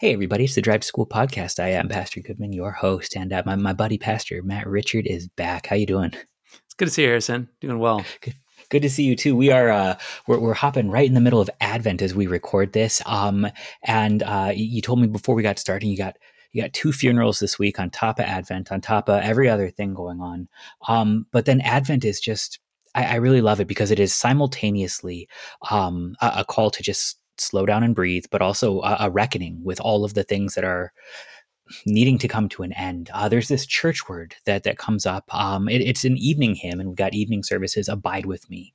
Hey, everybody, it's the Drive to School podcast. I am Pastor Goodman, your host, and uh, my, my buddy, Pastor Matt Richard, is back. How you doing? It's good to see you, Harrison. Doing well. Good. Good to see you too. We are uh, we're, we're hopping right in the middle of Advent as we record this. Um, and uh, you told me before we got started, you got you got two funerals this week on top of Advent, on top of every other thing going on. Um, but then Advent is just I, I, really love it because it is simultaneously um, a, a call to just slow down and breathe, but also a, a reckoning with all of the things that are needing to come to an end. Uh, there's this church word that that comes up. Um, it, it's an evening hymn, and we've got evening services. Abide with me,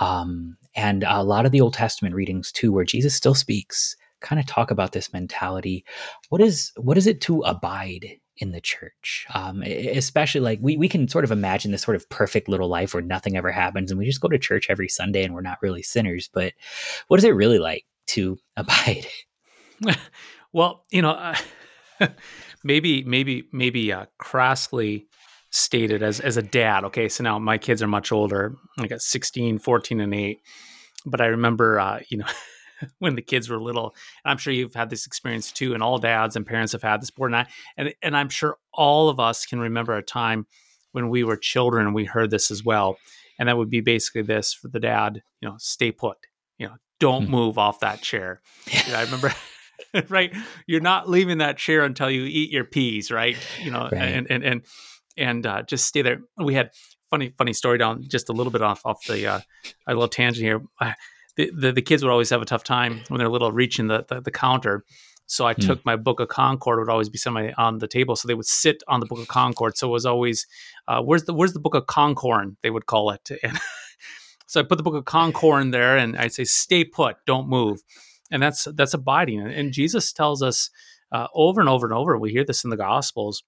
um, and a lot of the Old Testament readings too, where Jesus still speaks, kind of talk about this mentality. What is what is it to abide in the church? Um, especially like we we can sort of imagine this sort of perfect little life where nothing ever happens, and we just go to church every Sunday, and we're not really sinners. But what is it really like to abide? well, you know. Uh, maybe, maybe, maybe uh, crassly stated as as a dad. Okay, so now my kids are much older. I got 16, 14, and 8. But I remember, uh, you know, when the kids were little, and I'm sure you've had this experience too, and all dads and parents have had this before. And, I, and, and I'm sure all of us can remember a time when we were children we heard this as well. And that would be basically this for the dad, you know, stay put, you know, don't hmm. move off that chair. You know, I remember right? You're not leaving that chair until you eat your peas, right? You know, right. and and and and uh, just stay there. We had funny funny story down just a little bit off off the uh, a little tangent here. The, the, the kids would always have a tough time when they're little reaching the the, the counter. So I mm. took my Book of Concord would always be somebody on the table, so they would sit on the Book of Concord. So it was always, uh, where's the where's the Book of Concord? They would call it. And so I put the Book of Concord in there, and I'd say, "Stay put, don't move." and that's that's abiding. And Jesus tells us uh, over and over and over. We hear this in the Gospels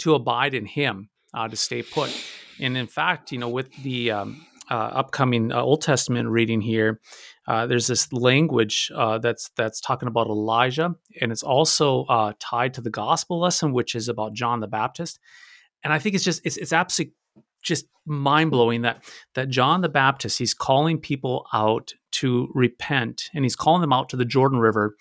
to abide in Him, uh, to stay put. And in fact, you know, with the um, uh, upcoming uh, Old Testament reading here, uh, there's this language uh, that's that's talking about Elijah, and it's also tied to the Gospel lesson, which is about John the Baptist. And I think it's just it's it's absolutely just mind blowing that that John the Baptist he's calling people out to repent and he's calling them out to the Jordan River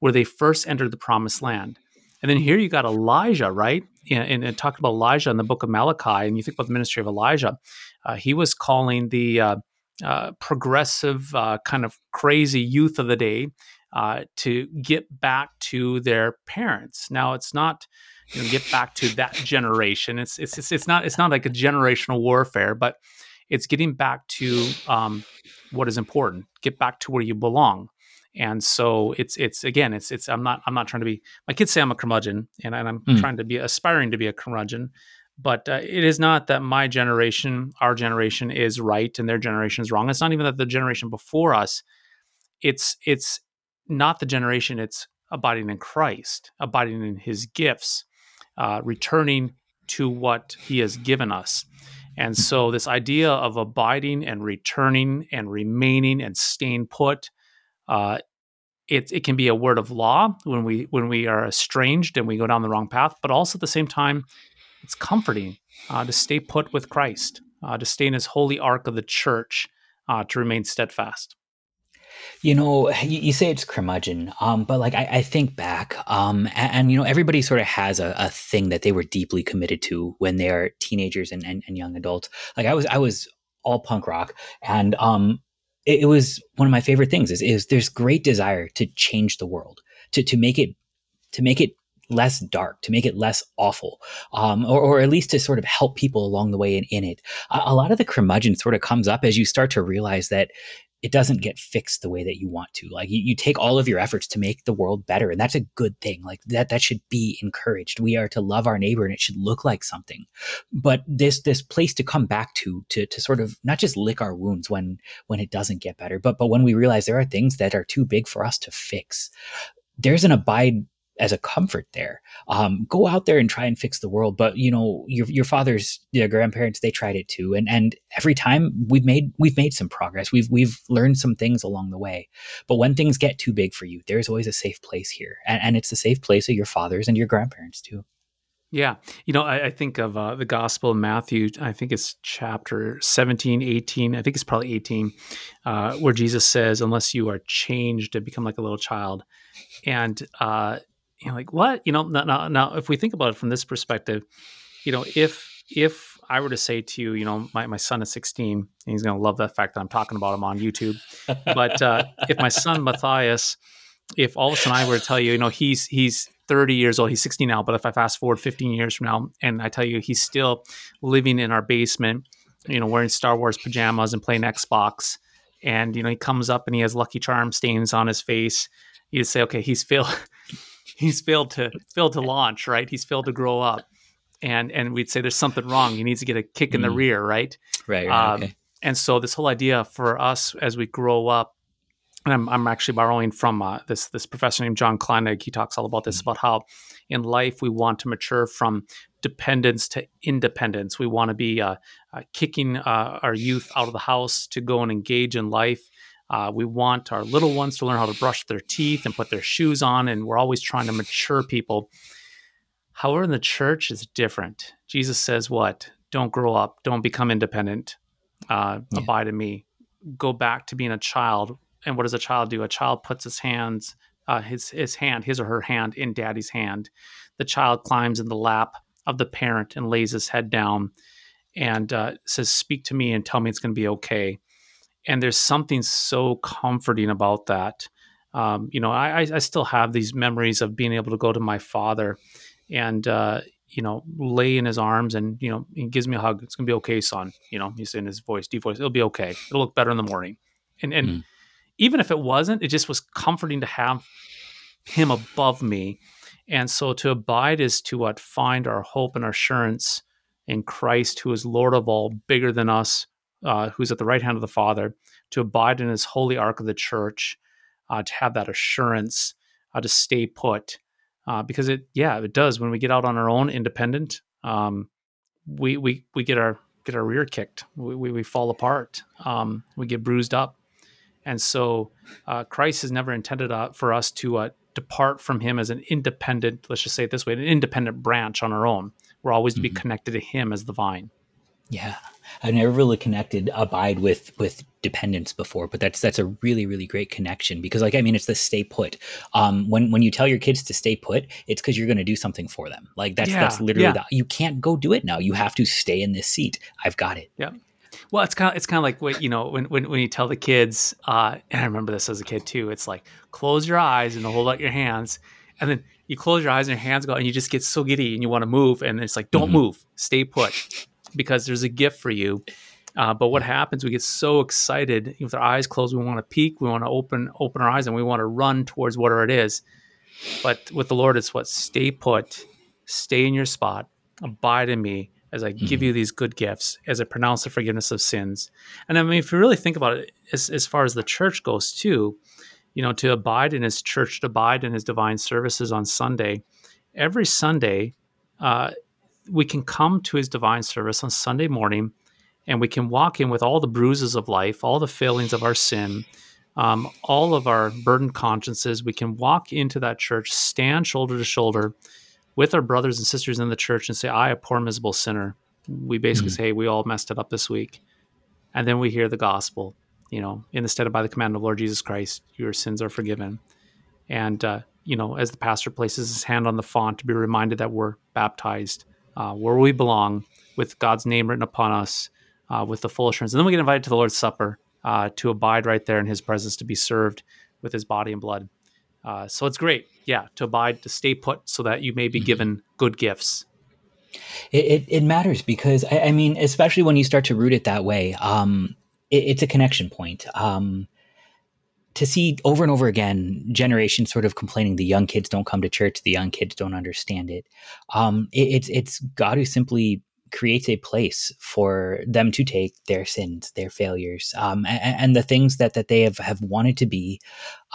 where they first entered the promised land. And then here you got Elijah, right? And, and, talked about Elijah in the book of Malachi, and you think about the ministry of Elijah. Uh, he was calling the uh, uh, progressive, uh, kind of crazy youth of the day uh, to get back to their parents. Now, it's not you know, get back to that generation. It's, it's it's it's not it's not like a generational warfare, but it's getting back to um, what is important. Get back to where you belong. And so it's it's again it's it's I'm not I'm not trying to be my kids say I'm a curmudgeon and, and I'm mm. trying to be aspiring to be a curmudgeon, but uh, it is not that my generation our generation is right and their generation is wrong. It's not even that the generation before us. It's it's not the generation. It's abiding in Christ, abiding in His gifts, uh, returning to what he has given us. And so, this idea of abiding and returning and remaining and staying put, uh, it, it can be a word of law when we when we are estranged and we go down the wrong path. But also at the same time, it's comforting uh, to stay put with Christ, uh, to stay in His holy ark of the church, uh, to remain steadfast. You know, you, you say it's curmudgeon, um, but like I, I think back, um, and, and, you know, everybody sort of has a, a, thing that they were deeply committed to when they are teenagers and, and, and young adults. Like I was, I was all punk rock, and um, it, it was one of my favorite things. Is, is there's great desire to change the world, to to make it to make it less dark, to make it less awful, um, or, or, at least to sort of help people along the way in, in it. A, a, lot of the curmudgeon sort of comes up as you start to realize that it doesn't get fixed the way that you want to. Like you, you take all of your efforts to make the world better, and that's a good thing. Like that that should be encouraged. We are to love our neighbor, and it should look like something. But this this place to come back to to to sort of not just lick our wounds when when it doesn't get better, but but when we realize there are things that are too big for us to fix. There's an abide as a comfort there. Um, go out there and try and fix the world. But you know, your your father's your grandparents they tried it too, and and every time we've made we've made some progress. We've we've learned some things along the way. But when things get too big for you, there's always a safe place here, and, and it's the safe place of your fathers and your grandparents too. Yeah. You know, I, I think of uh, the Gospel of Matthew, I think it's chapter 17, 18, I think it's probably 18, uh, where Jesus says, unless you are changed and become like a little child, and uh, you know, like what? You know, now, now if we think about it from this perspective, you know, if if I were to say to you, you know, my, my son is 16, and he's going to love the fact that I'm talking about him on YouTube. But uh, if my son Matthias, if all of a sudden I were to tell you, you know, he's he's 30 years old, he's 16 now, but if I fast forward 15 years from now, and I tell you he's still living in our basement, you know, wearing Star Wars pajamas and playing Xbox, and you know, he comes up and he has Lucky Charm stains on his face, you'd say, okay, he's failed, he's failed to failed to launch, right? He's failed to grow up and and we'd say there's something wrong. He needs to get a kick in the mm. rear, right? Right. right um, okay. And so this whole idea for us as we grow up, and I'm, I'm actually borrowing from uh, this this professor named John Kleinig. He talks all about this mm. about how in life we want to mature from dependence to independence. We want to be uh, uh, kicking uh, our youth out of the house to go and engage in life. Uh, we want our little ones to learn how to brush their teeth and put their shoes on, and we're always trying to mature people. However, in the church is different. Jesus says, "What? Don't grow up. Don't become independent. Uh, yeah. Abide in me. Go back to being a child." And what does a child do? A child puts his hands, uh, his his hand, his or her hand, in daddy's hand. The child climbs in the lap of the parent and lays his head down, and uh, says, "Speak to me and tell me it's going to be okay." And there's something so comforting about that. Um, you know, I, I still have these memories of being able to go to my father and uh, you know lay in his arms and you know he gives me a hug. It's gonna be okay, son. You know he's in his voice, deep voice. It'll be okay. It'll look better in the morning. And and mm. even if it wasn't, it just was comforting to have him above me. And so to abide is to what find our hope and our assurance in Christ, who is Lord of all, bigger than us, uh, who's at the right hand of the Father. To abide in His holy ark of the church, uh, to have that assurance, uh, to stay put, uh, because it yeah it does when we get out on our own independent um, we we we get our get our rear kicked we we, we fall apart um, we get bruised up and so uh, Christ has never intended uh, for us to uh, depart from Him as an independent let's just say it this way an independent branch on our own we're always mm-hmm. to be mm-hmm. connected to Him as the vine yeah I've never really connected abide with with dependence before, but that's that's a really really great connection because like I mean it's the stay put. Um, when when you tell your kids to stay put, it's because you're going to do something for them. Like that's yeah, that's literally yeah. the, you can't go do it now. You have to stay in this seat. I've got it. Yeah. Well, it's kind of it's kind of like what you know when when when you tell the kids, uh, and I remember this as a kid too. It's like close your eyes and hold out your hands, and then you close your eyes and your hands go, and you just get so giddy and you want to move, and it's like don't mm-hmm. move, stay put because there's a gift for you. Uh, but what happens? We get so excited with our eyes closed. We want to peek. We want to open open our eyes, and we want to run towards whatever it is. But with the Lord, it's what stay put, stay in your spot, abide in me as I mm-hmm. give you these good gifts, as I pronounce the forgiveness of sins. And I mean, if you really think about it, as as far as the church goes too, you know, to abide in His church, to abide in His divine services on Sunday, every Sunday. Uh, we can come to his divine service on Sunday morning and we can walk in with all the bruises of life, all the failings of our sin, um, all of our burdened consciences. We can walk into that church, stand shoulder to shoulder with our brothers and sisters in the church and say, I, a poor, miserable sinner. We basically mm-hmm. say, we all messed it up this week. And then we hear the gospel, you know, in the stead of by the command of Lord Jesus Christ, your sins are forgiven. And, uh, you know, as the pastor places his hand on the font to be reminded that we're baptized uh, where we belong with God's name written upon us uh, with the full assurance. And then we get invited to the Lord's Supper uh, to abide right there in his presence, to be served with his body and blood. Uh, so it's great, yeah, to abide, to stay put so that you may be mm-hmm. given good gifts. It, it, it matters because, I, I, mean, especially when you start to root it that way, um, it, it's a connection point. Um, to see over and over again generations sort of complaining the young kids don't come to church, the young kids don't understand it. Um, it it's it's God who simply creates a place for them to take their sins, their failures, um, and, and, the things that that they have, have wanted to be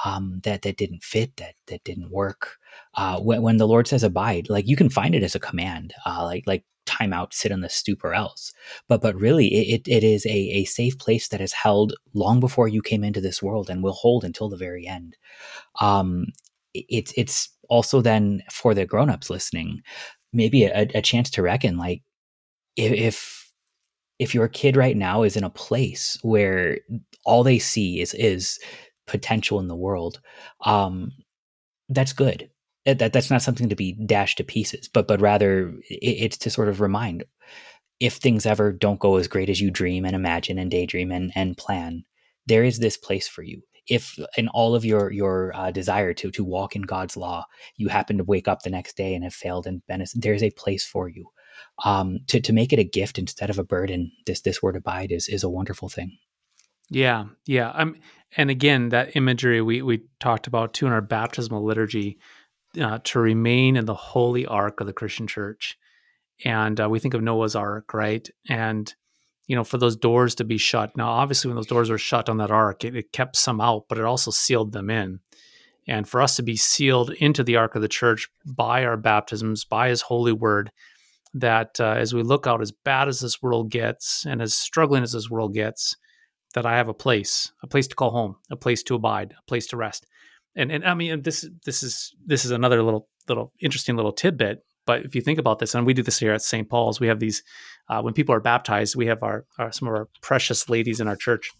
um, that that didn't fit, that that didn't work. Uh, when, when the Lord says abide, like you can find it as a command, uh, like like time out, sit on the stoop or else. But but really, it, it is a, a safe place that is held long before you came into this world and will hold until the very end. Um, it's it's also then for the grown-ups listening, maybe a, a chance to reckon like if if your kid right now is in a place where all they see is is potential in the world um that's good. That that's not something to be dashed to pieces, but but rather it's to sort of remind if things ever don't go as great as you dream and imagine and daydream and and plan, there is this place for you. If in all of your your uh, desire to to walk in God's law, you happen to wake up the next day and have failed and been, there's a place for you. Um, to to make it a gift instead of a burden, this this word abide is is a wonderful thing. Yeah, yeah. I'm, and again, that imagery we we talked about too in our baptismal liturgy, uh, to remain in the holy ark of the Christian Church, and uh, we think of Noah's Ark, right? And you know, for those doors to be shut. Now, obviously, when those doors were shut on that ark, it, it kept some out, but it also sealed them in. And for us to be sealed into the ark of the church by our baptisms, by His holy word, that uh, as we look out, as bad as this world gets, and as struggling as this world gets, that I have a place, a place to call home, a place to abide, a place to rest. And and I mean this this is this is another little little interesting little tidbit. But if you think about this, and we do this here at St. Paul's, we have these uh, when people are baptized, we have our, our, some of our precious ladies in our church.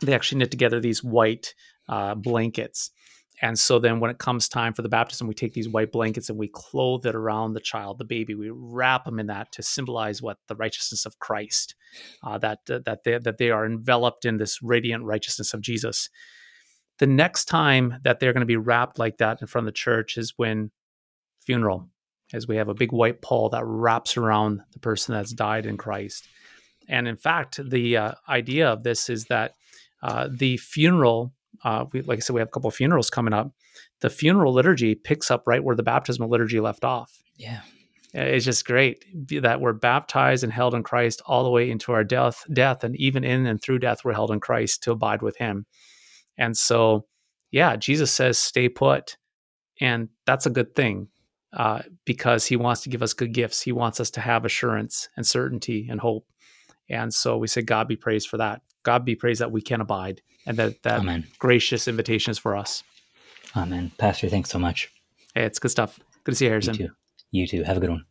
They actually knit together these white uh, blankets, and so then when it comes time for the baptism, we take these white blankets and we clothe it around the child, the baby. We wrap them in that to symbolize what the righteousness of Christ, uh, that uh, that they that they are enveloped in this radiant righteousness of Jesus. The next time that they're going to be wrapped like that in front of the church is when funeral, as we have a big white pall that wraps around the person that's died in Christ. And in fact, the uh, idea of this is that uh, the funeral uh, we, like I said, we have a couple of funerals coming up. The funeral liturgy picks up right where the baptismal liturgy left off. Yeah. It's just great that we're baptized and held in Christ all the way into our death, death, and even in and through death, we're held in Christ to abide with Him. And so, yeah, Jesus says, "Stay put," and that's a good thing uh, because He wants to give us good gifts. He wants us to have assurance and certainty and hope. And so we say, God be praised for that. God be praised that we can abide and that that Amen. gracious invitation is for us. Amen. Pastor, thanks so much. Hey, it's good stuff. Good to see you, Harrison. You too. You too. Have a good one.